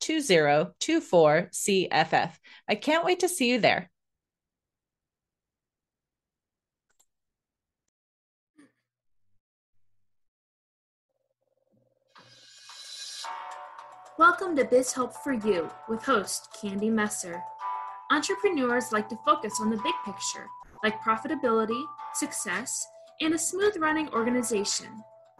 2024 CFF. I can't wait to see you there. Welcome to Biz Help for You with host Candy Messer. Entrepreneurs like to focus on the big picture, like profitability, success, and a smooth running organization.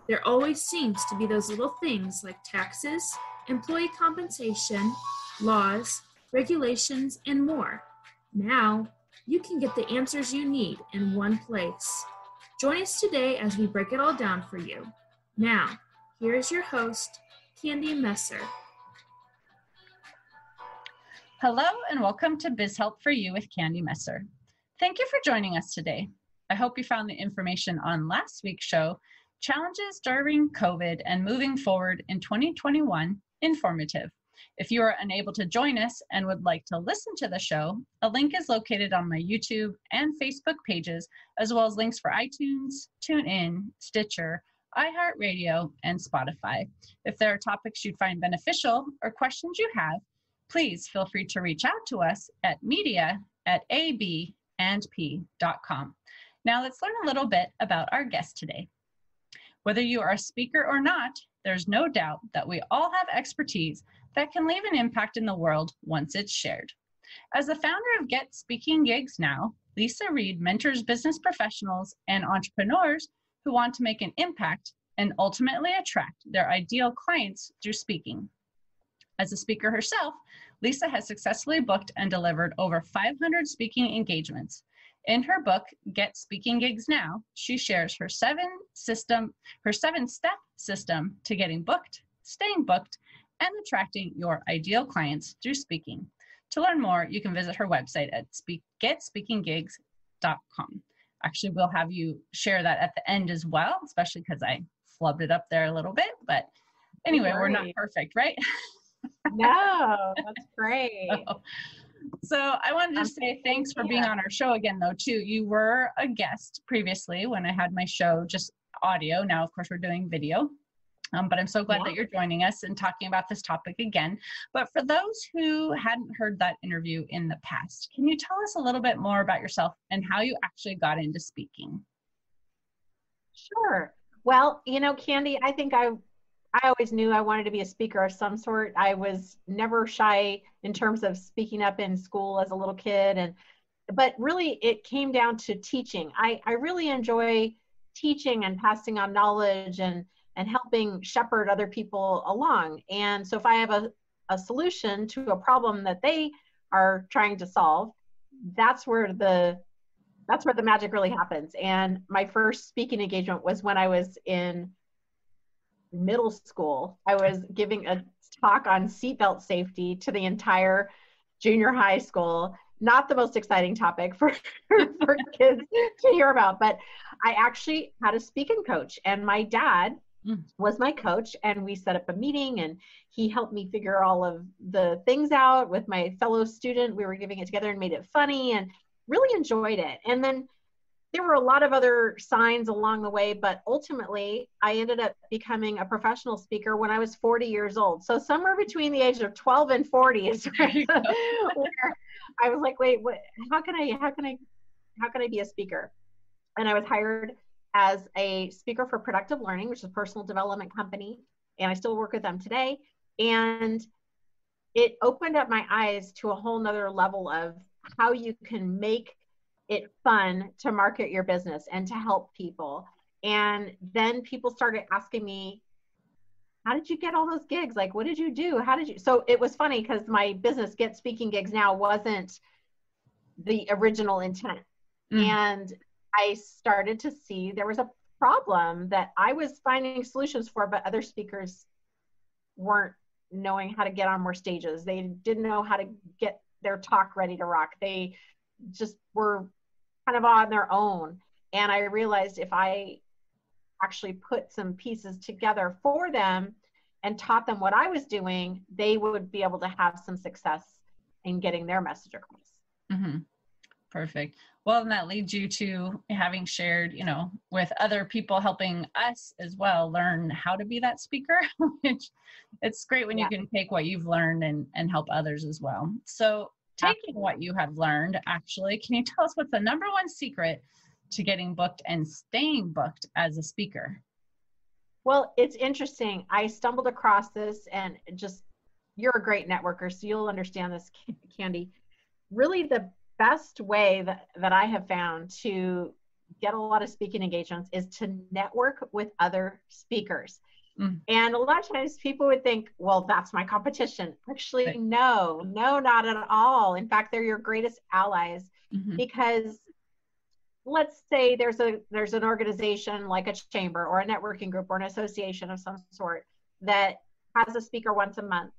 There always seems to be those little things like taxes, employee compensation, laws, regulations, and more. Now, you can get the answers you need in one place. Join us today as we break it all down for you. Now, here is your host, Candy Messer. Hello, and welcome to Biz Help for You with Candy Messer. Thank you for joining us today. I hope you found the information on last week's show, Challenges During COVID and Moving Forward in 2021, informative. If you are unable to join us and would like to listen to the show, a link is located on my YouTube and Facebook pages, as well as links for iTunes, TuneIn, Stitcher, iHeartRadio, and Spotify. If there are topics you'd find beneficial or questions you have, please feel free to reach out to us at media at abandp.com. Now let's learn a little bit about our guest today. Whether you are a speaker or not, there's no doubt that we all have expertise that can leave an impact in the world once it's shared. As the founder of Get Speaking Gigs Now, Lisa Reed mentors business professionals and entrepreneurs who want to make an impact and ultimately attract their ideal clients through speaking. As a speaker herself, Lisa has successfully booked and delivered over 500 speaking engagements, in her book, Get Speaking Gigs Now, she shares her seven system, her seven step system to getting booked, staying booked, and attracting your ideal clients through speaking. To learn more, you can visit her website at speak, getspeakinggigs.com. Actually, we'll have you share that at the end as well, especially because I flubbed it up there a little bit. But anyway, we're not perfect, right? no, that's great. so, so I wanted to say thanks for being on our show again, though, too. You were a guest previously when I had my show, just audio. Now, of course, we're doing video. Um, but I'm so glad yeah. that you're joining us and talking about this topic again. But for those who hadn't heard that interview in the past, can you tell us a little bit more about yourself and how you actually got into speaking? Sure. Well, you know, Candy, I think I I always knew I wanted to be a speaker of some sort. I was never shy in terms of speaking up in school as a little kid and but really it came down to teaching. I, I really enjoy teaching and passing on knowledge and and helping shepherd other people along. And so if I have a, a solution to a problem that they are trying to solve, that's where the that's where the magic really happens. And my first speaking engagement was when I was in middle school. I was giving a talk on seatbelt safety to the entire junior high school. Not the most exciting topic for, for kids to hear about, but I actually had a speaking coach, and my dad mm. was my coach, and we set up a meeting, and he helped me figure all of the things out with my fellow student. We were giving it together and made it funny, and really enjoyed it. And then there were a lot of other signs along the way, but ultimately, I ended up becoming a professional speaker when I was 40 years old. So somewhere between the age of 12 and 40 is where, I was like, wait, what? How can I? How can I? How can I be a speaker? And I was hired as a speaker for Productive Learning, which is a personal development company, and I still work with them today. And it opened up my eyes to a whole nother level of how you can make it fun to market your business and to help people. And then people started asking me, how did you get all those gigs? Like, what did you do? How did you? So it was funny because my business, Get Speaking Gigs Now, wasn't the original intent. Mm. And I started to see there was a problem that I was finding solutions for, but other speakers weren't knowing how to get on more stages. They didn't know how to get their talk ready to rock. They just were kind of on their own. And I realized if I actually put some pieces together for them and taught them what I was doing, they would be able to have some success in getting their message across. Mm-hmm. Perfect. Well, and that leads you to having shared, you know, with other people helping us as well learn how to be that speaker, which it's great when yeah. you can take what you've learned and, and help others as well. So, taking what you have learned, actually, can you tell us what's the number one secret to getting booked and staying booked as a speaker? Well, it's interesting. I stumbled across this and just, you're a great networker, so you'll understand this, Candy. Really, the best way that, that I have found to get a lot of speaking engagements is to network with other speakers. Mm. And a lot of times people would think, well, that's my competition. Actually, right. no, no, not at all. In fact, they're your greatest allies mm-hmm. because let's say there's a there's an organization like a chamber or a networking group or an association of some sort that has a speaker once a month.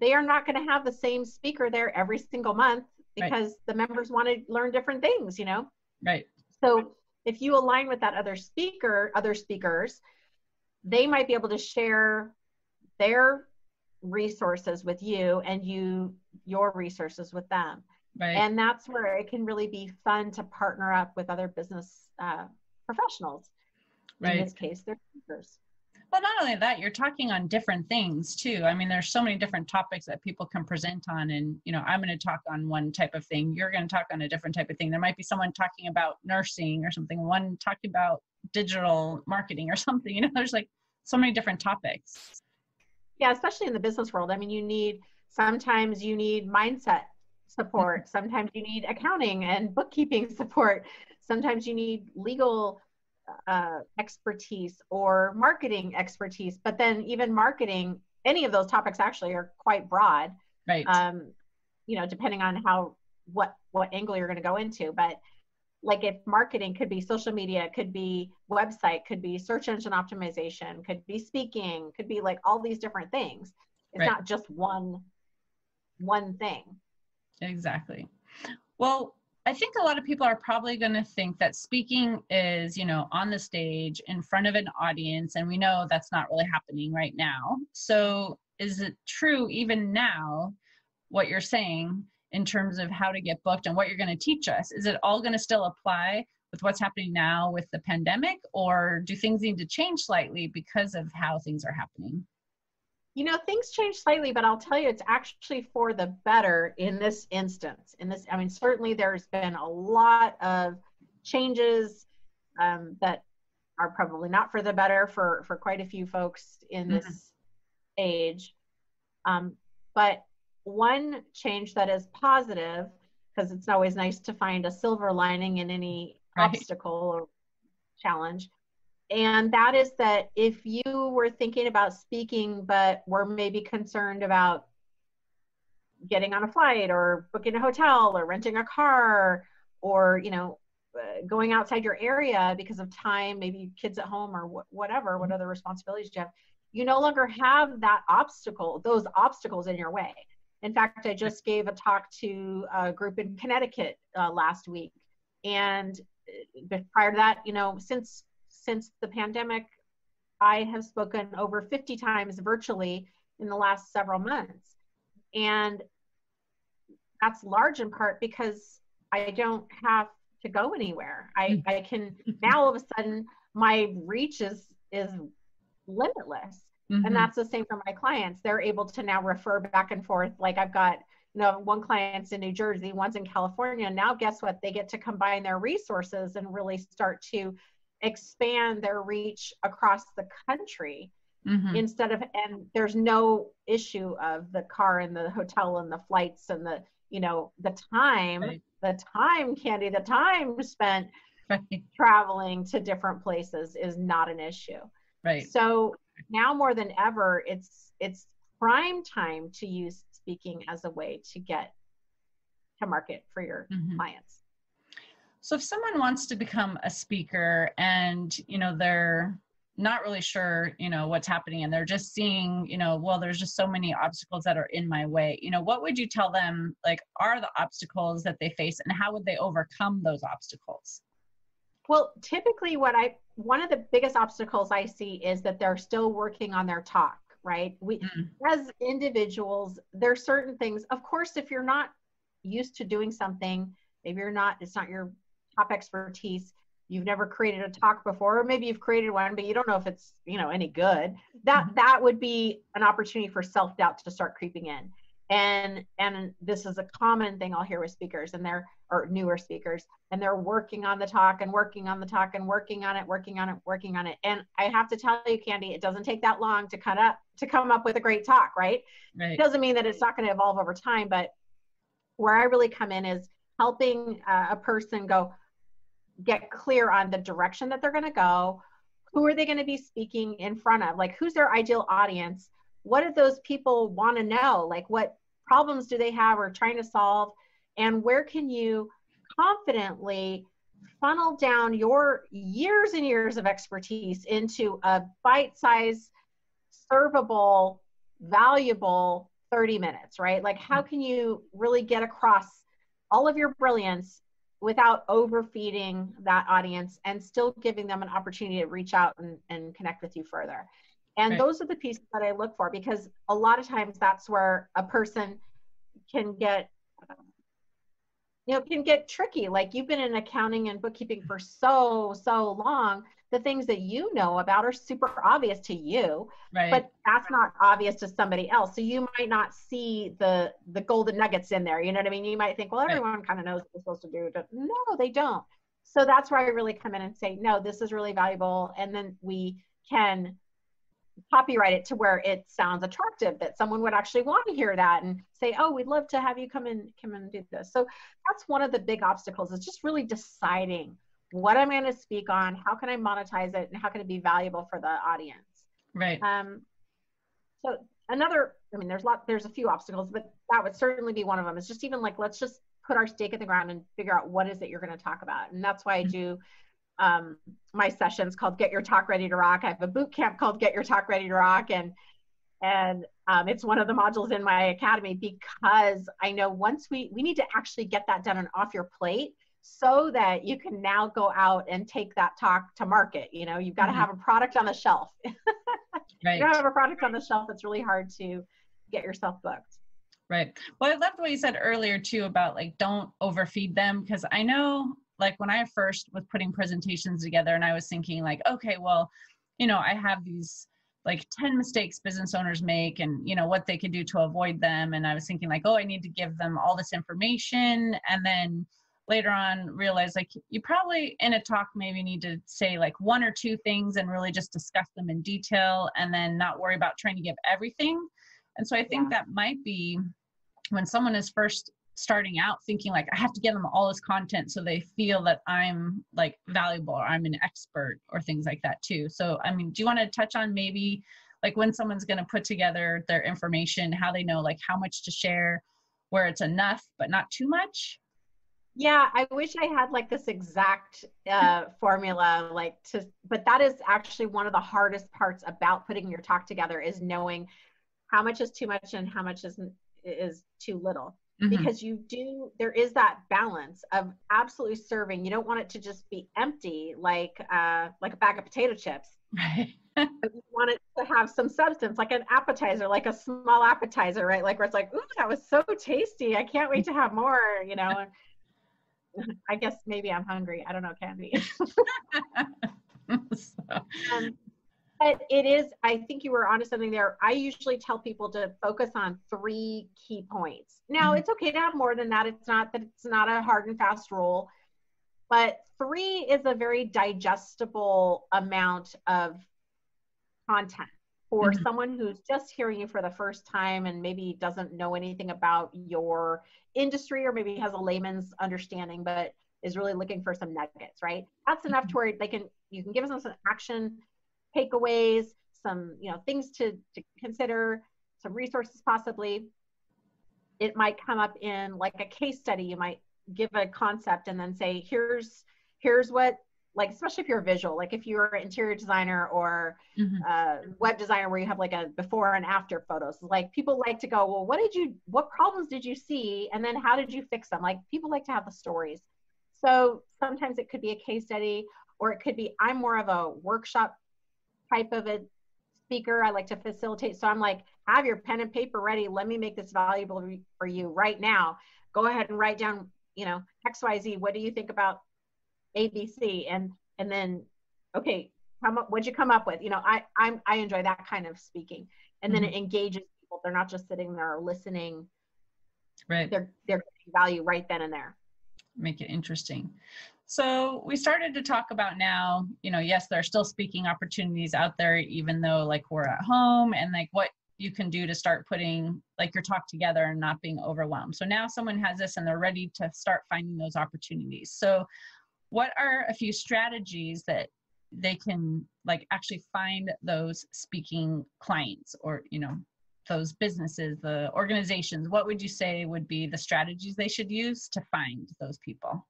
They are not going to have the same speaker there every single month because right. the members want to learn different things, you know? Right. So if you align with that other speaker, other speakers, they might be able to share their resources with you and you your resources with them. Right. And that's where it can really be fun to partner up with other business uh, professionals. Right. In this case, they're speakers. But not only that, you're talking on different things too. I mean, there's so many different topics that people can present on, and you know, I'm going to talk on one type of thing. You're going to talk on a different type of thing. There might be someone talking about nursing or something. One talking about digital marketing or something. You know, there's like so many different topics. Yeah, especially in the business world. I mean, you need sometimes you need mindset support. Mm-hmm. Sometimes you need accounting and bookkeeping support. Sometimes you need legal uh, expertise or marketing expertise. But then even marketing, any of those topics actually are quite broad. Right. Um, you know, depending on how what what angle you're going to go into. But like if marketing could be social media, could be website, could be search engine optimization, could be speaking, could be like all these different things. It's right. not just one one thing. Exactly. Well, I think a lot of people are probably going to think that speaking is, you know, on the stage in front of an audience, and we know that's not really happening right now. So, is it true even now what you're saying in terms of how to get booked and what you're going to teach us? Is it all going to still apply with what's happening now with the pandemic, or do things need to change slightly because of how things are happening? You know things change slightly but i'll tell you it's actually for the better in this instance in this i mean certainly there's been a lot of changes um, that are probably not for the better for for quite a few folks in mm-hmm. this age um, but one change that is positive because it's always nice to find a silver lining in any right. obstacle or challenge and that is that if you were thinking about speaking but were maybe concerned about getting on a flight or booking a hotel or renting a car or you know uh, going outside your area because of time maybe kids at home or wh- whatever what other responsibilities you have you no longer have that obstacle those obstacles in your way. In fact i just gave a talk to a group in connecticut uh, last week. And uh, prior to that you know since since the pandemic, I have spoken over 50 times virtually in the last several months. And that's large in part because I don't have to go anywhere. I, mm. I can now all of a sudden my reach is is limitless. Mm-hmm. And that's the same for my clients. They're able to now refer back and forth. Like I've got, you know, one client's in New Jersey, one's in California. Now guess what? They get to combine their resources and really start to expand their reach across the country mm-hmm. instead of and there's no issue of the car and the hotel and the flights and the you know the time right. the time candy the time spent right. traveling to different places is not an issue right so now more than ever it's it's prime time to use speaking as a way to get to market for your mm-hmm. clients so if someone wants to become a speaker and you know they're not really sure you know what's happening and they're just seeing you know well there's just so many obstacles that are in my way you know what would you tell them like are the obstacles that they face and how would they overcome those obstacles? Well typically what i one of the biggest obstacles i see is that they're still working on their talk right? We mm. as individuals there's certain things. Of course if you're not used to doing something maybe you're not it's not your top expertise. You've never created a talk before or maybe you've created one but you don't know if it's you know any good. That mm-hmm. that would be an opportunity for self-doubt to start creeping in. And and this is a common thing i'll hear with speakers and they're or newer speakers and they're working on the talk and working on the talk and working on it working on it working on it. And i have to tell you candy it doesn't take that long to cut up to come up with a great talk right, right. it doesn't mean that it's not going to evolve over time but where i really come in is helping uh, a person go get clear on the direction that they're going to go. Who are they going to be speaking in front of? Like who's their ideal audience? What do those people want to know? Like what problems do they have or trying to solve? And where can you confidently funnel down your years and years of expertise into a bite-sized servable valuable 30 minutes right? Like how mm-hmm. can you really get across all of your brilliance without overfeeding that audience and still giving them an opportunity to reach out and, and connect with you further. And right. those are the pieces that I look for because a lot of times that's where a person can get you know can get tricky like you've been in accounting and bookkeeping for so so long the things that you know about are super obvious to you right. but that's not obvious to somebody else. So you might not see the the golden nuggets in there. You know what i mean? You might think well everyone right. kind of knows what they're supposed to do but no they don't. So that's where i really come in and say no this is really valuable. And then we can copywrite it to where it sounds attractive that someone would actually want to hear that and say oh we'd love to have you come and come and do this. So that's one of the big obstacles is just really deciding what I'm going to speak on, how can I monetize it, and how can it be valuable for the audience. Right. Um, so another, I mean, there's a lot, there's a few obstacles, but that would certainly be one of them. It's just even like let's just put our stake in the ground and figure out what is it you're going to talk about, and that's why I mm-hmm. do um, my sessions called Get Your Talk Ready to Rock. I have a boot camp called Get Your Talk Ready to Rock, and and um, it's one of the modules in my academy because I know once we we need to actually get that done and off your plate so that you can now go out and take that talk to market. You know, you've got to mm-hmm. have a product on the shelf. right. You don't have a product on the shelf, it's really hard to get yourself booked. Right. Well, I loved what you said earlier too about like don't overfeed them because I know like when I first was putting presentations together and I was thinking like, okay, well, you know, I have these like 10 mistakes business owners make and you know what they can do to avoid them and i was thinking like oh i need to give them all this information and then later on realize like you probably in a talk maybe need to say like one or two things and really just discuss them in detail and then not worry about trying to give everything. And so i think yeah. that might be when someone is first starting out thinking like i have to give them all this content so they feel that i'm like valuable or i'm an expert or things like that too. So i mean do you want to touch on maybe like when someone's going to put together their information how they know like how much to share where it's enough but not too much yeah, I wish I had like this exact uh, formula, like to, but that is actually one of the hardest parts about putting your talk together is knowing how much is too much and how much is is too little. Mm-hmm. Because you do, there is that balance of absolutely serving. You don't want it to just be empty, like uh, like a bag of potato chips. Right. you want it to have some substance, like an appetizer, like a small appetizer, right? Like where it's like, ooh, that was so tasty. I can't wait to have more. You know. I guess maybe I'm hungry. I don't know, Candy. so. um, but it is, I think you were onto something there. I usually tell people to focus on three key points. Now, mm-hmm. it's okay to have more than that. It's not that it's not a hard and fast rule, but three is a very digestible amount of content, for Mhm. someone who's just hearing you for the first time and maybe doesn't know anything about your industry or maybe has a layman's understanding but is really looking for some nuggets right? That's enough to where they can you can give them some action takeaways some you know things to, to consider some resources possibly. It might come up in like a case study. You might give a concept and then say here's here's what like especially if you're visual like if you're an interior designer or Mhm. uh, web designer where you have like a before and after photos like people like to go well what did you what problems did you see? And then how did you fix them? Like people like to have the stories. So sometimes it could be a case study or it could be i'm more of a workshop type of a speaker. I like to facilitate. So i'm like have your pen and paper ready. Let me make this valuable for you right now. Go ahead and write down you know xyz what do you think about abc and and then okay come up what'd you come up with you know i i'm i enjoy that kind of speaking and then it mm-hmm. engages people they're not just sitting there listening Right. they're they're getting value right then and there make it interesting. So we started to talk about now, you know, yes, there are still speaking opportunities out there, even though like we're at home and like what you can do to start putting like your talk together and not being overwhelmed. So now someone has this and they're ready to start finding those opportunities. So what are a few strategies that they can like actually find those speaking clients or, you know, those businesses, the organizations, what would you say would be the strategies they should use to find those people?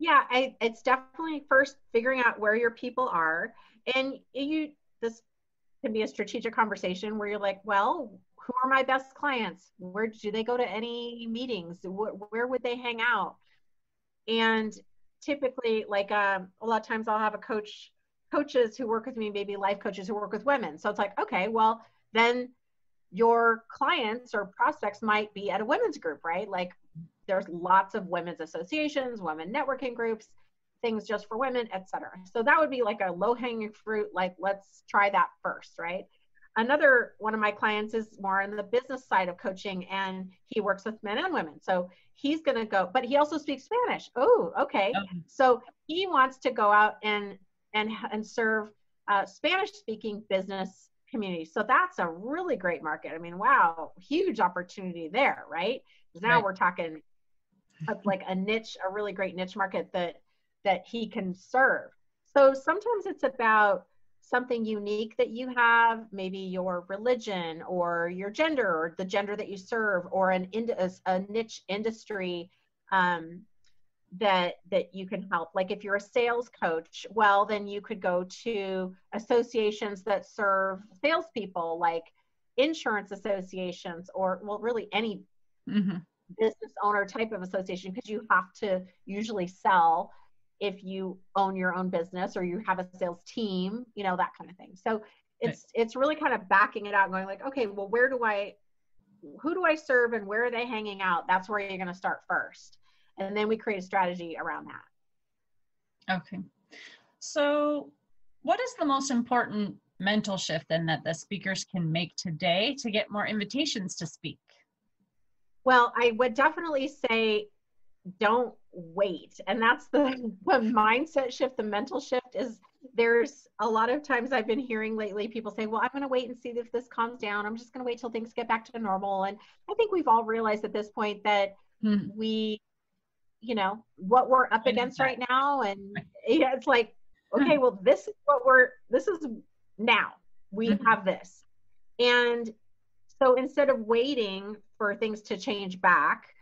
yeah I, it's definitely first figuring out where your people are. And you this can be a strategic conversation where you're like well who are my best clients? Where do they go to any meetings? Where, where would they hang out? And typically like um, a lot of times i'll have a coach coaches who work with me maybe life coaches who work with women. So it's like okay well then your clients or prospects might be at a women's group right? Like there's lots of women's associations women networking groups things just for women etc so that would be like a low hanging fruit like let's try that first right another one of my clients is more on the business side of coaching and he works with men and women. So he's going to go but he also speaks spanish. Oh okay. So he wants to go out and and and serve uh, spanish speaking business community. So that's a really great market. I mean wow huge opportunity there right? Now Right. we're talking like a niche a really great niche market that that he can serve. So sometimes it's about something unique that you have maybe your religion or your gender or the gender that you serve or an ind- a, a niche industry um, that that you can help. Like if you're a sales coach well then you could go to associations that serve salespeople like insurance associations or well really any hmm business owner type of association because you have to usually sell if you own your own business or you have a sales team you know that kind of thing. So it's it's really kind of backing it out and going like okay well where do i who do i serve and where are they hanging out? That's where you're going to start first. And then we create a strategy around that. Okay. So, what is the most important mental shift then that the speakers can make today to get more invitations to speak? Well, I would definitely say don't wait. And that's the, the mindset shift, the mental shift is there's a lot of times I've been hearing lately people say, well, I'm going to wait and see if this calms down. I'm just going to wait till things get back to normal. And I think we've all realized at this point that Hmm. we, you know, what we're up against right now. And yeah, it's like, okay, well, this is what we're, this is now. We Mhm. have this. And so instead of waiting for things to change back,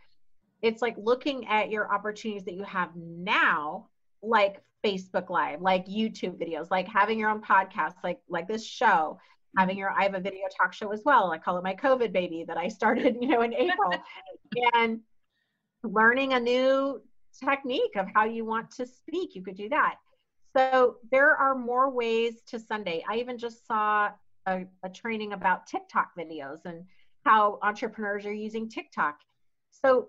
it's like looking at your opportunities that you have now, like Facebook Live, like YouTube videos, like having your own podcast, like like this show, having mm-hmm. your I have a video talk show as well. I call it my COVID baby that I started, you know, in April. and learning a new technique of how you want to speak, you could do that. So there are more ways to Sunday. I even just saw a, a training about TikTok videos and how entrepreneurs are using TikTok. So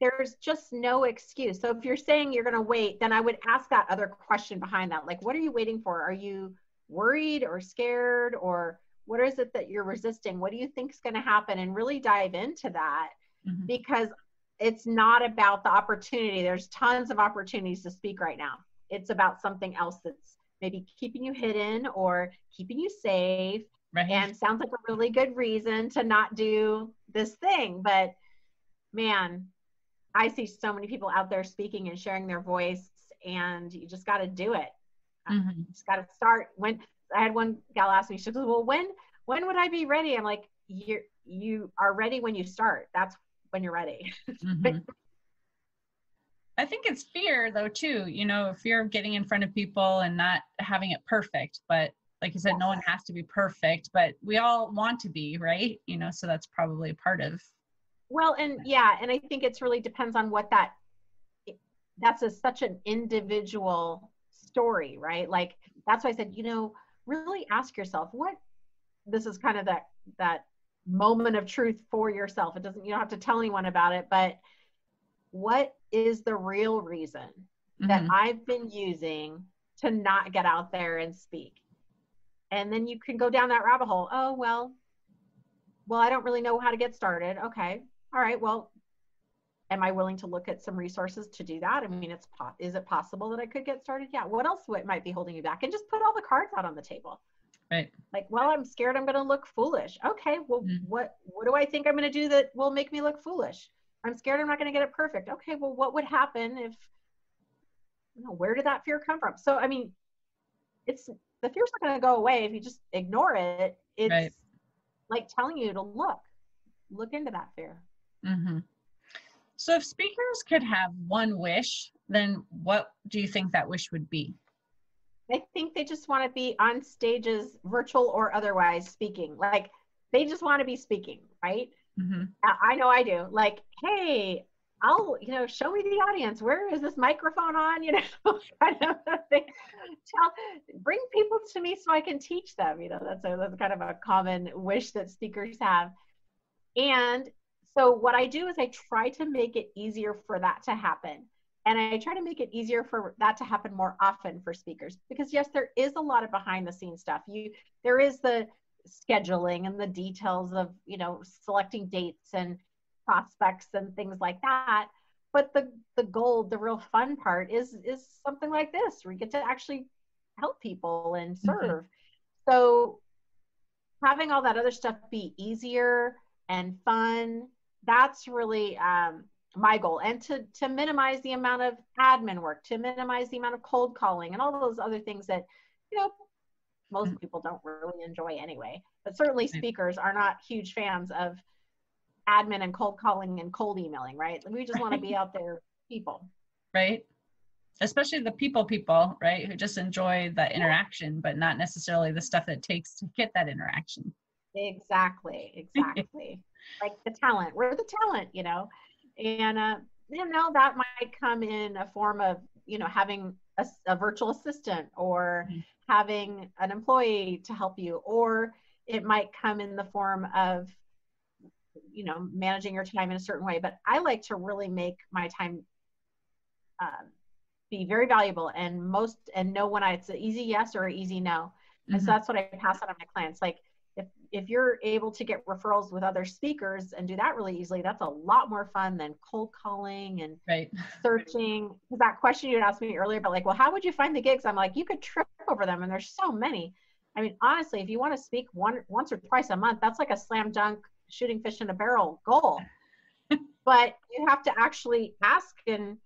there's just no excuse. So if you're saying you're going to wait, then I would ask that other question behind that. Like, what are you waiting for? Are you worried or scared or what is it that you're resisting? What do you think is going to happen? And really dive into that Mhm. because it's not about the opportunity. There's tons of opportunities to speak right now. It's about something else that's maybe keeping you hidden or keeping you safe Right. And sounds like a really good reason to not do this thing. But man, I see so many people out there speaking and sharing their voice, and you just got to do it. Mm-hmm. just got to start. When I had one gal ask me, she goes, "Well, when when would I be ready?" I'm like, "You you are ready when you start. That's when you're ready." Mm-hmm. I think it's fear though too. You know, fear of getting in front of people and not having it perfect. But like you said, no one has to be perfect, but we all want to be, right? You know, so that's probably a part of. Well, and yeah, and I think it's really depends on what that. That's a, such an individual story, right? Like that's why I said, you know, really ask yourself what. This is kind of that that moment of truth for yourself. It doesn't you don't have to tell anyone about it, but what is the real reason mm-hmm. that I've been using to not get out there and speak? And then you can go down that rabbit hole. Oh, well, well, I don't really know how to get started. Okay. All right. Well, am I willing to look at some resources to do that? I mean, it's po- is it possible that I could get started? Yeah. What else what might be holding you back? And just put all the cards out on the table. Right. Like, well, I'm scared I'm going to look foolish. Okay. Well, mm-hmm. what what do I think I'm going to do that will make me look foolish? I'm scared I'm not going to get it perfect. Okay, well, what would happen if, you know, where did that fear come from? So, I mean, it's the fear's not going to go away if you just ignore it. It's right. like telling you to look, look into that fear. Mm-hmm. So, if speakers could have one wish, then what do you think that wish would be? I think they just want to be on stages, virtual or otherwise, speaking. Like they just want to be speaking, right? Mm-hmm. I know I do. Like, hey, I'll, you know, show me the audience. Where is this microphone on? You know, kind of thing. Tell, bring people to me so I can teach them. You know, that's a that's kind of a common wish that speakers have. And so what I do is I try to make it easier for that to happen. And I try to make it easier for that to happen more often for speakers because yes, there is a lot of behind the scenes stuff. You there is the scheduling and the details of you know selecting dates and prospects and things like that but the the gold the real fun part is is something like this where you get to actually help people and mm-hmm. serve mm-hmm. so having all that other stuff be easier and fun that's really um, my goal and to to minimize the amount of admin work to minimize the amount of cold calling and all those other things that you know most mm. people don't really enjoy anyway. But certainly speakers are not huge fans of admin and cold calling and cold emailing, right? We just want to be out there people. Right. Especially the people people, right, who just enjoy the interaction, but not necessarily the stuff that takes to get that interaction. Exactly. Exactly. like the talent. We're the talent, you know. And uh, you know, that might come in a form of, you know, having a, a virtual assistant or mm-hmm having an employee to help you, or it might come in the form of you know managing your time in a certain way but i like to really make my time um, be very valuable and most and know when I, it's an easy yes or an easy no mm-hmm. and so mm-hmm. that's what i pass on to my clients like if you're able to get referrals with other speakers and do that really easily that's a lot more fun than cold calling and right. searching because that question you had asked me earlier about like well how would you find the gigs i'm like you could trip over them and there's so many i mean honestly if you want to speak one once or twice a month that's like a slam dunk shooting fish in a barrel goal but you have to actually ask and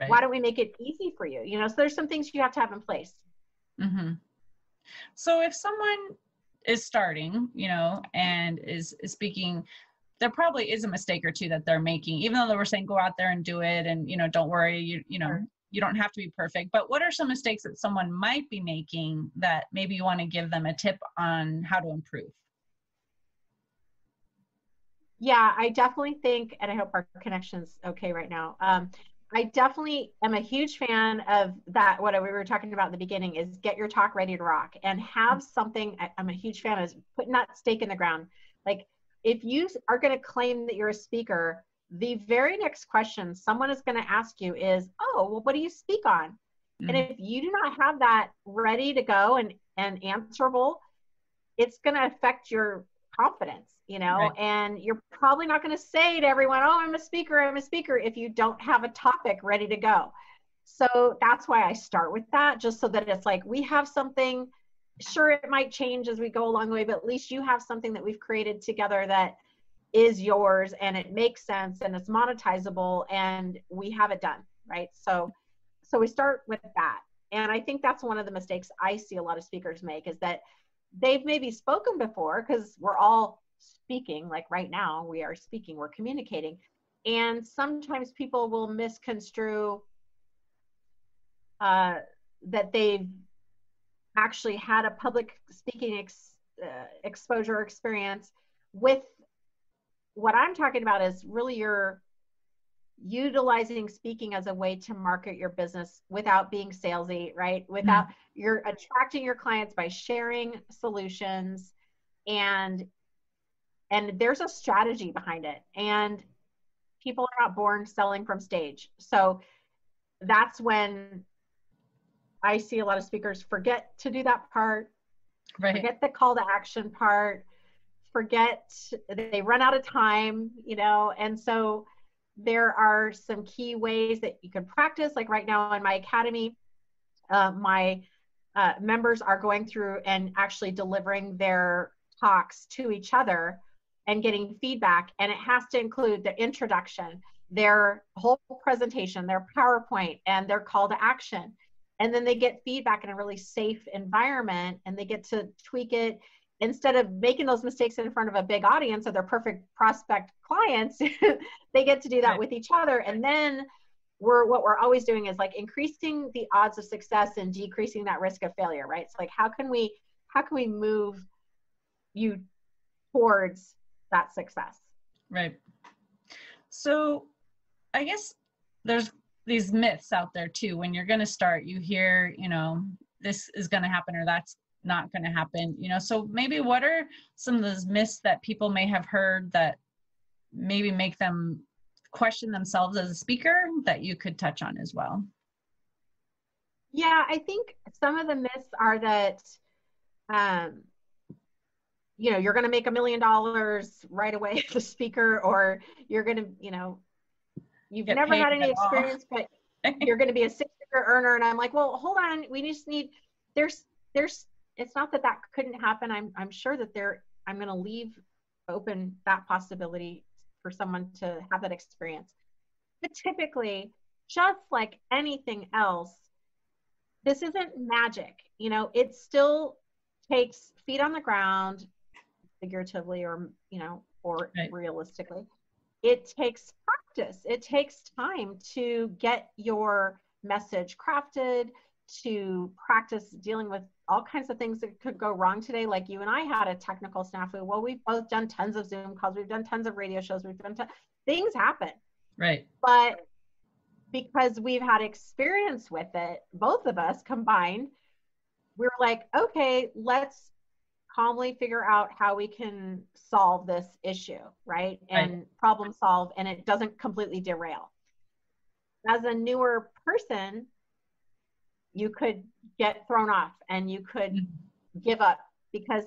right. why don't we make it easy for you you know so there's some things you have to have in place mm-hmm. so if someone is starting, you know, and is, is speaking, there probably is a mistake or two that they're making, even though they were saying go out there and do it and, you know, don't worry, you, you know, you don't have to be perfect. But what are some mistakes that someone might be making that maybe you want to give them a tip on how to improve? Yeah, I definitely think, and I hope our connection's okay right now. Um, I definitely am a huge fan of that. What we were talking about in the beginning is get your talk ready to rock and have something. I'm a huge fan of putting that stake in the ground. Like if you are going to claim that you're a speaker, the very next question someone is going to ask you is, "Oh, well, what do you speak on?" Mm-hmm. And if you do not have that ready to go and and answerable, it's going to affect your confidence you know right. and you're probably not going to say to everyone oh i'm a speaker i'm a speaker if you don't have a topic ready to go. So that's why i start with that just so that it's like we have something sure it might change as we go along the way but at least you have something that we've created together that is yours and it makes sense and it's monetizable and we have it done right? So so we start with that. And i think that's one of the mistakes i see a lot of speakers make is that they've maybe spoken before because we're all speaking like right now we are speaking we're communicating and sometimes people will misconstrue uh, that they've actually had a public speaking ex, uh, exposure experience with what i'm talking about is really your utilizing speaking as a way to market your business without being salesy right without mm-hmm. you're attracting your clients by sharing solutions and and there's a strategy behind it and people are not born selling from stage so that's when i see a lot of speakers forget to do that part right. forget the call to action part forget they run out of time you know and so there are some key ways that you can practice. Like right now in my academy, uh, my uh, members are going through and actually delivering their talks to each other and getting feedback. And it has to include the introduction, their whole presentation, their PowerPoint, and their call to action. And then they get feedback in a really safe environment and they get to tweak it instead of making those mistakes in front of a big audience of their perfect prospect clients they get to do that with each other and then we're what we're always doing is like increasing the odds of success and decreasing that risk of failure right it's like how can we how can we move you towards that success. Right. So i guess there's these myths out there too. When you're going to start you hear you know this is going to happen or that's not going to happen you know? So maybe what are some of those myths that people may have heard that maybe make them question themselves as a speaker that you could touch on as well? Yeah i think some of the myths are that um you know you're going to make a million dollars right away as a speaker or you're going to you know you've Get never had any experience but you're going to be a six figure earner and i'm like well hold on we just need there's there's it's not that that couldn't happen. I'm I'm sure that there I'm going to leave open that possibility for someone to have that experience. But typically, just like anything else, this isn't magic. You know, it still takes feet on the ground, figuratively or you know, or right. realistically. It takes practice. It takes time to get your message crafted, to practice dealing with all kinds of things that could go wrong today. Like you and I had a technical snafu. Well, we've both done tons of Zoom calls. We've done tons of radio shows. We've done t- things happen. Right. But because we've had experience with it, both of us combined, we're like, okay, let's calmly figure out how we can solve this issue, right? And right. problem solve, and it doesn't completely derail. As a newer person, you could get thrown off and you could mm-hmm. give up because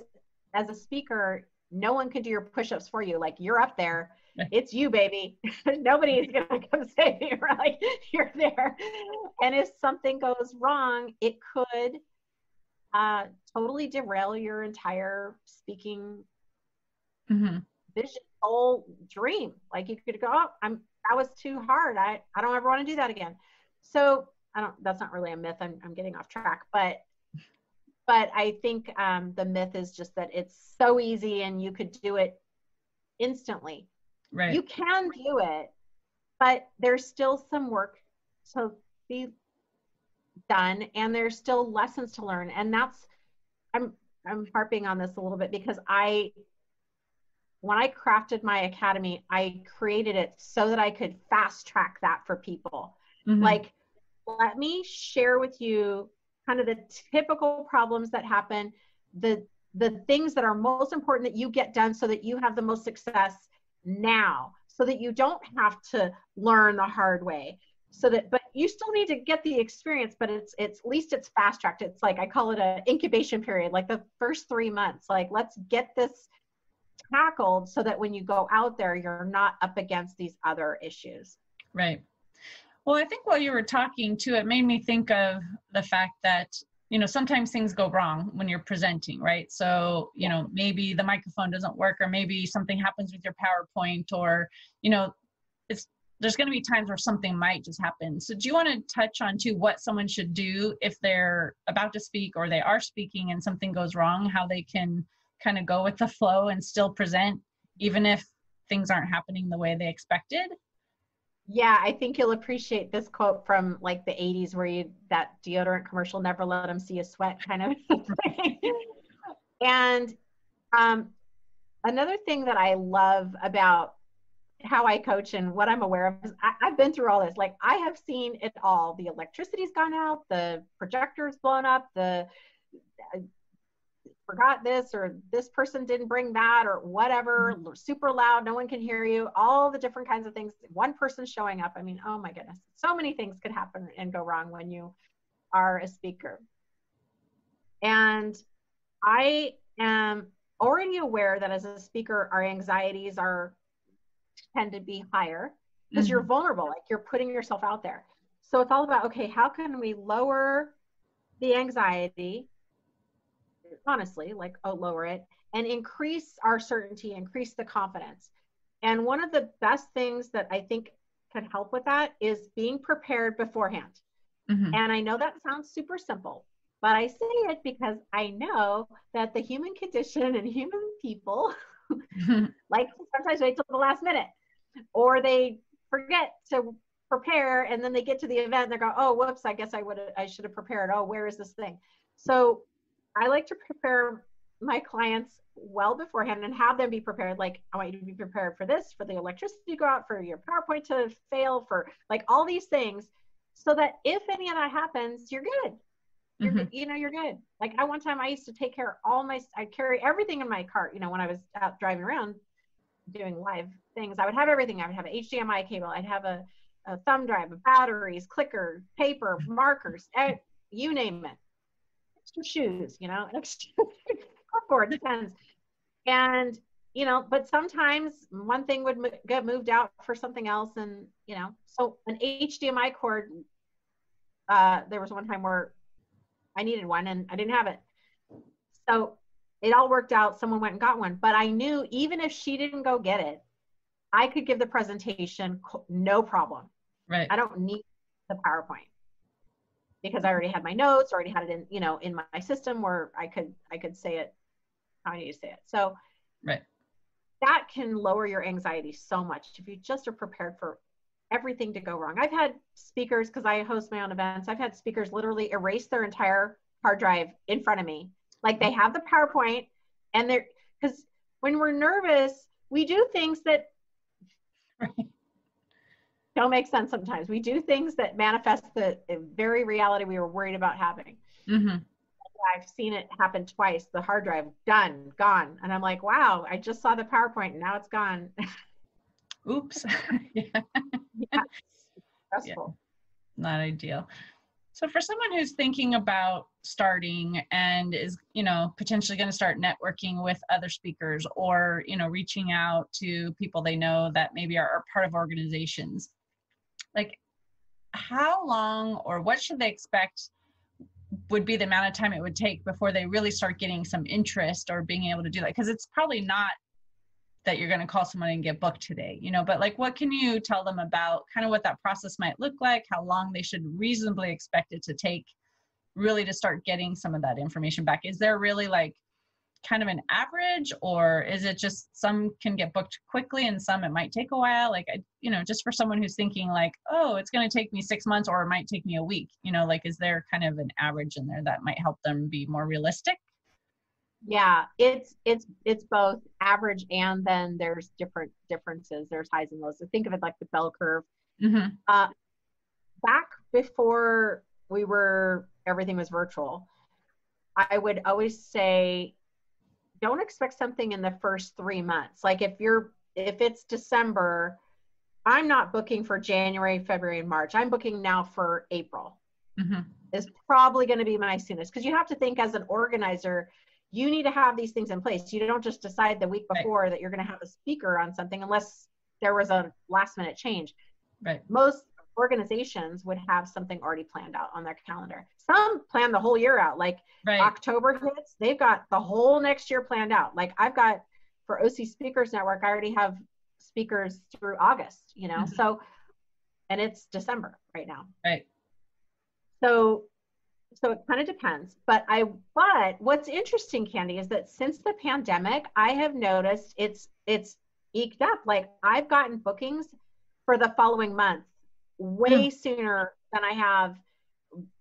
as a speaker no one can do your push-ups for you like you're up there it's you baby nobody is gonna come save you like you're there and if something goes wrong it could uh, totally derail your entire speaking mm-hmm. vision whole dream like you could go oh, i'm that was too hard i i don't ever want to do that again so I don't, that's not really a myth. I'm, I'm getting off track, but, but I think um, the myth is just that it's so easy and you could do it instantly. Right. You can do it, but there's still some work to be done and there's still lessons to learn. And that's, I'm, I'm harping on this a little bit because I, when I crafted my academy, I created it so that I could fast track that for people. Mm-hmm. Like let me share with you kind of the typical problems that happen, the the things that are most important that you get done so that you have the most success now, so that you don't have to learn the hard way. So that but you still need to get the experience, but it's it's at least it's fast tracked. It's like I call it a incubation period, like the first three months. Like let's get this tackled so that when you go out there, you're not up against these other issues. Right. Well, I think while you were talking too, it made me think of the fact that you know sometimes things go wrong when you're presenting right so you know maybe the microphone doesn't work or maybe something happens with your powerpoint or you know it's there's going to be times where something might just happen so do you want to touch on to what someone should do if they're about to speak or they are speaking and something goes wrong how they can kind of go with the flow and still present even if things aren't happening the way they expected yeah, I think you'll appreciate this quote from like the 80s where you that deodorant commercial never let them see a sweat kind of thing. and um, another thing that I love about how I coach and what I'm aware of is I, have been through all this. Like I have seen it all. The electricity's gone out, the projector's blown up, the forgot this or this person didn't bring that or whatever mm-hmm. super loud no one can hear you all the different kinds of things one person showing up i mean oh my goodness so many things could happen and go wrong when you are a speaker and i am already aware that as a speaker our anxieties are tend to be higher because mm-hmm. you're vulnerable like you're putting yourself out there so it's all about okay how can we lower the anxiety honestly, like oh, lower it and increase our certainty, increase the confidence. And one of the best things that I think can help with that is being prepared beforehand. Mm-hmm. And I know that sounds super simple, but I say it because I know that the human condition and human people like sometimes wait till the last minute or they forget to prepare and then they get to the event and they go, oh, whoops, I guess I would I should have prepared. Oh, where is this thing? So I like to prepare my clients well beforehand and have them be prepared. Like, I want you to be prepared for this, for the electricity to go out, for your PowerPoint to fail, for like all these things, so that if any of that happens, you're good. You're, mm-hmm. You know, you're good. Like, I one time I used to take care of all my, I carry everything in my cart. You know, when I was out driving around doing live things, I would have everything. I would have an HDMI cable. I'd have a, a thumb drive, batteries, clicker, paper, markers, you name it extra shoes, you know, extra clipboard, depends. And, you know, but sometimes one thing would mo- get moved out for something else. And, you know, so an HDMI cord, uh, there was one time where I needed one and I didn't have it. So it all worked out. Someone went and got one. But I knew even if she didn't go get it, I could give the presentation no problem. Right. I don't need the PowerPoint because I already had my notes, already had it in, you know, in my system where I could I could say it how I need to say it. So right. that can lower your anxiety so much if you just are prepared for everything to go wrong. I've had speakers because I host my own events. I've had speakers literally erase their entire hard drive in front of me. Like they have the PowerPoint and they're because when we're nervous, we do things that don't make sense sometimes. We do things that manifest the very reality we were worried about having. Mm-hmm. I've seen it happen twice. The hard drive done, gone, and I'm like, wow! I just saw the PowerPoint, and now it's gone. Oops. yeah. yeah. Stressful. Yeah. Not ideal. So for someone who's thinking about starting and is, you know, potentially going to start networking with other speakers or, you know, reaching out to people they know that maybe are, are part of organizations, like how long or what should they expect would be the amount of time it would take before they really start getting some interest or being able to do that because it's probably not that you're going to call someone and get booked today you know but like what can you tell them about kind of what that process might look like how long they should reasonably expect it to take really to start getting some of that information back? Is there really like kind of an average or is it just some can get booked quickly and some it might take a while? Like I, you know just for someone who's thinking like oh it's going to take me six months or it might take me a week you know like is there kind of an average in there that might help them be more realistic yeah it's it's it's both average and then there's different differences there's highs and lows so think of it like the bell curve mm-hmm. uh, back before we were everything was virtual i would always say don't expect something in the first three months. Like if you're if it's December, I'm not booking for January, February, and March. I'm booking now for April. Mm-hmm. Is probably going to be my soonest because you have to think as an organizer, you need to have these things in place. You don't just decide the week before right. that you're going to have a speaker on something unless there was a last minute change. Right. Most organizations would have something already planned out on their calendar. Some plan the whole year out. Like Right. October hits, they've got the whole next year planned out. Like I've got for OC Speakers Network, I already have speakers through August, you know. Mhm. So and it's December right now. Right. So so it kind of depends. But I but what's interesting, Candy, is that since the pandemic, I have noticed it's it's eked up. Like I've gotten bookings for the following month way sooner than I have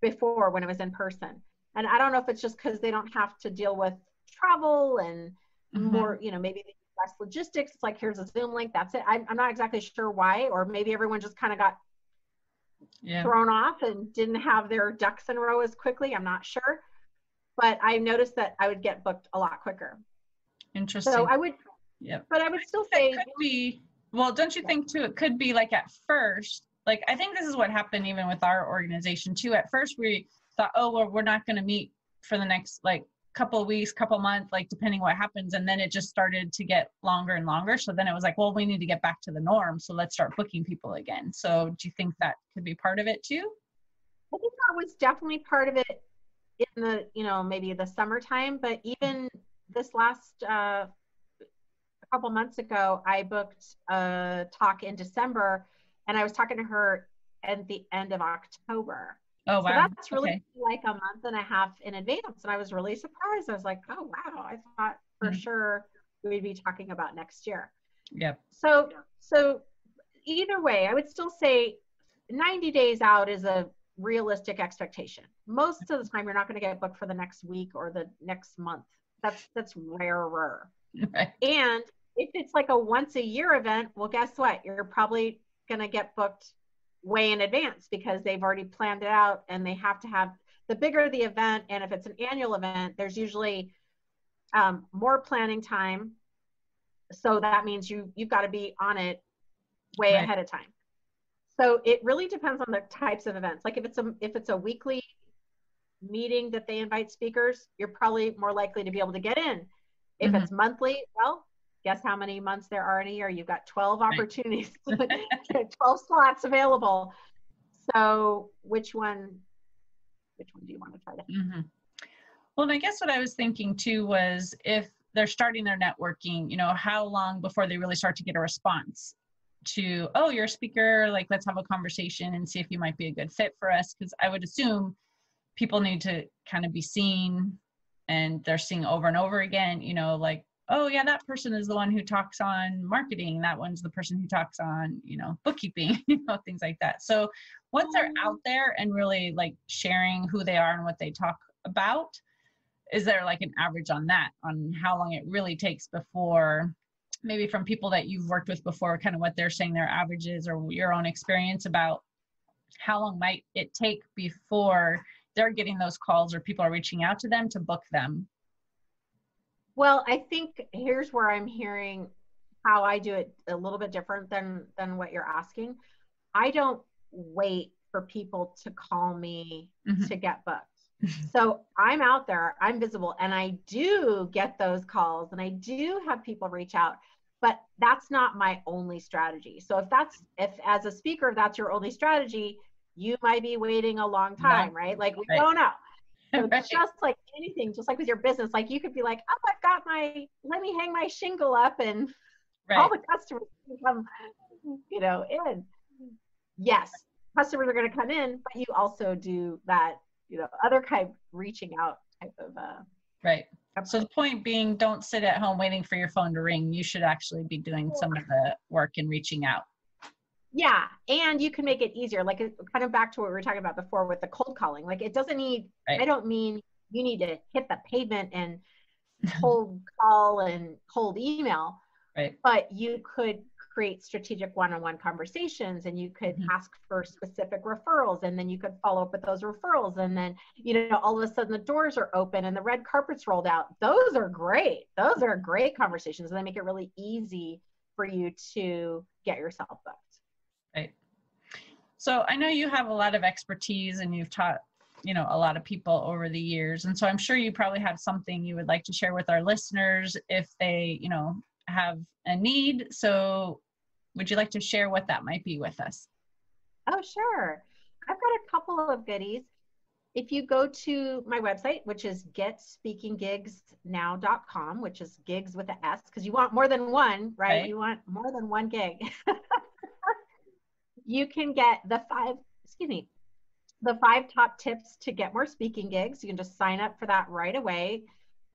before when it was in person. And I don't know if it's just because they don't have to deal with travel and Mhm. more, you know, maybe less logistics. It's like here's a Zoom link, that's it. I'm, I'm not exactly sure why, or maybe everyone just kind of got Yeah. thrown off and didn't have their ducks in a row as quickly. I'm not sure. But I noticed that I would get booked a lot quicker. Interesting. So I would, yep. but I would still it say, could be well don't you think too it could be like at first like i think this is what happened even with our organization too at first we thought oh well we're not going to meet for the next like couple weeks couple months like depending what happens and then it just started to get longer and longer so then it was like well we need to get back to the norm so let's start booking people again so do you think that could be part of it too I think that was definitely part of it in the, you know, maybe the summertime. But even this last uh, couple months ago, I booked a talk in December, and I was talking to her at the end of October. Oh wow. So that's really okay. like a month and a half in advance. And I was really surprised. I was like, oh, wow. I thought for Mhm. sure we'd be talking about next year. yep So, so either way, I would still say 90 days out is a realistic expectation. Most of the time, you're not going to get booked for the next week or the next month. That's that's rarer. right And if it's like a once a year event, well, guess what? You're probably going to get booked way in advance because they've already planned it out and they have to have the bigger the event. And if it's an annual event, there's usually um, more planning time. So that means you you've got to be on it way Right. ahead of time. So it really depends on the types of events. Like if it's a if it's a weekly meeting that they invite speakers, you're probably more likely to be able to get in. If Mhm. it's monthly, well, guess how many months there are in a year? You've got 12 opportunities, 12 slots available. So which one which one do you want to try to hmm Well, I guess what I was thinking too was if they're starting their networking, you know, how long before they really start to get a response to, oh, you're a speaker, like let's have a conversation and see if you might be a good fit for us. Because I would assume people need to kind of be seen and they're seeing over and over again, you know, like, oh, yeah, that person is the one who talks on marketing. That one's the person who talks on, you know, bookkeeping, you know, things like that. So once they're oh. out there and really like sharing who they are and what they talk about, is there like an average on that, on how long it really takes before? Maybe from people that you've worked with before, kind of what they're saying their averages or your own experience about how long might it take before they're getting those calls or people are reaching out to them to book them Well, I think here's where I'm hearing how I do it a little bit different than than what you're asking. I don't wait for people to call me Mhm. to get booked. So I'm out there, I'm visible, and I do get those calls and I do have people reach out, but that's not my only strategy. So if that's if as a speaker, that's your only strategy, you might be waiting a long time, right? Like we Right. don't know. So Right. just like anything, just like with your business, like you could be like, oh, I've got my, let me hang my shingle up and all the customers can come, you know, in. Yes, customers are going to come in, but you also do that, you know, other kind of reaching out type of. Uh, right so the point being don't sit at home waiting for your phone to ring you should actually be doing some of the work and reaching out yeah, and you can make it easier, like kind of back to what we were talking about before with the cold calling. Like it doesn't need. Right. I don't mean you need to hit the pavement and cold call and cold email. right but you could create strategic one-on-one conversations and you could Mhm. ask for specific referrals and then you could follow up with those referrals and then you know all of a sudden the doors are open and the red carpet's rolled out those are great those are great conversations and they make it really easy for you to get yourself booked. So I know you have a lot of expertise and you've taught, you know, a lot of people over the years. And so I'm sure you probably have something you would like to share with our listeners if they, you know, have a need. So would you like to share what that might be with us? Oh, sure. I've got a couple of goodies. If you go to my website, which is getspeakinggigsnow.com, which is gigs with an S, because you want more than one, right? right? You want more than one gig. you can get the five, excuse me, the five top tips to get more speaking gigs. You can just sign up for that right away.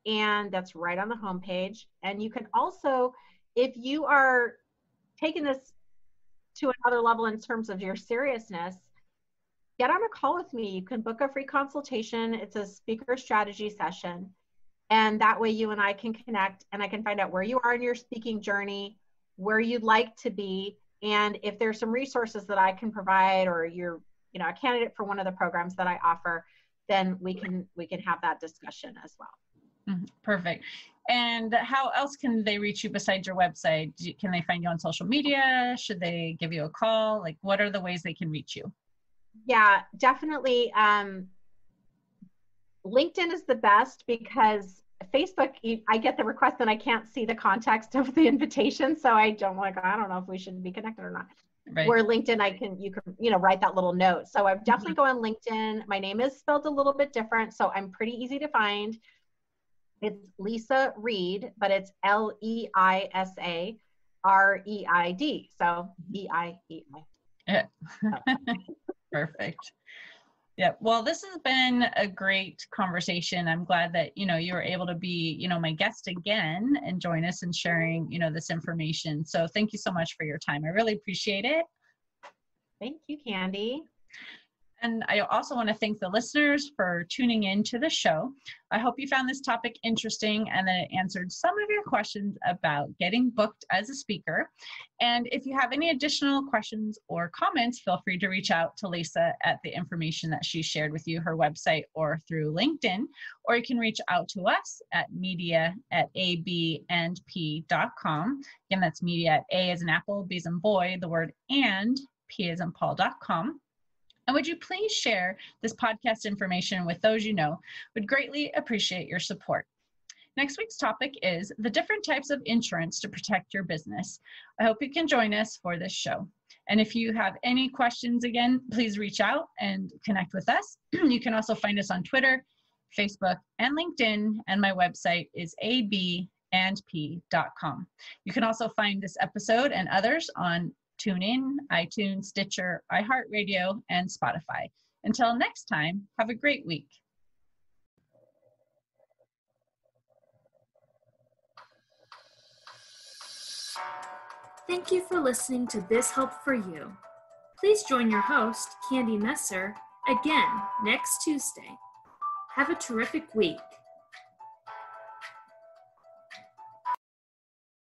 And that's right on the homepage. And you can also, if you are taking this to another level in terms of your seriousness, get on a call with me. You can book a free consultation. It's a speaker strategy session. And that way you and I can connect and I can find out where you are in your speaking journey, where you'd like to be, and if there's some resources that I can provide or you're, you know, a candidate for one of the programs that I offer, then we can we can have that discussion as well. Mm-hmm. Perfect. And how else can they reach you besides your website? Can they find you on social media? Should they give you a call? Like, what are the ways they can reach you? Yeah, definitely. Um, LinkedIn is the best because Facebook, I get the request and I can't see the context of the invitation, so I don't like. I don't know if we should be connected or not. Right. Where LinkedIn, I can you can you know write that little note. So I definitely mm-hmm. go on LinkedIn. My name is spelled a little bit different, so I'm pretty easy to find. It's Leisa Reid, but it's L E I S A R E I D. So E I E I. Perfect. Yeah. Well, this has been a great conversation. I'm glad that, you know, you were able to be, you know, my guest again and join us in sharing, you know, this information. So thank you so much for your time. I really appreciate it. Thank you, Candy. And I also want to thank the listeners for tuning in to the show. I hope you found this topic interesting and that it answered some of your questions about getting booked as a speaker. And if you have any additional questions or comments, feel free to reach out to Leisa at the information that she shared with you, her website, or through LinkedIn. Or you can reach out to us at media at abandp.com. Again, that's media at A as an apple, B as in boy, the word and, P as in Paul.com. And would you please share this podcast information with those you know? Would greatly appreciate your support. Next week's topic is the different types of insurance to protect your business. I hope you can join us for this show. And if you have any questions again, please reach out and connect with us. you can also find us on Twitter, Facebook, and LinkedIn. And my website is abandp.com. You can also find this episode and others on TuneIn, iTunes, Stitcher, iHeartRadio, and Spotify. Until next time, have a great week. Thank you for listening to This Help for You. Please join your host, Candy Messer, again next Tuesday. Have a terrific week.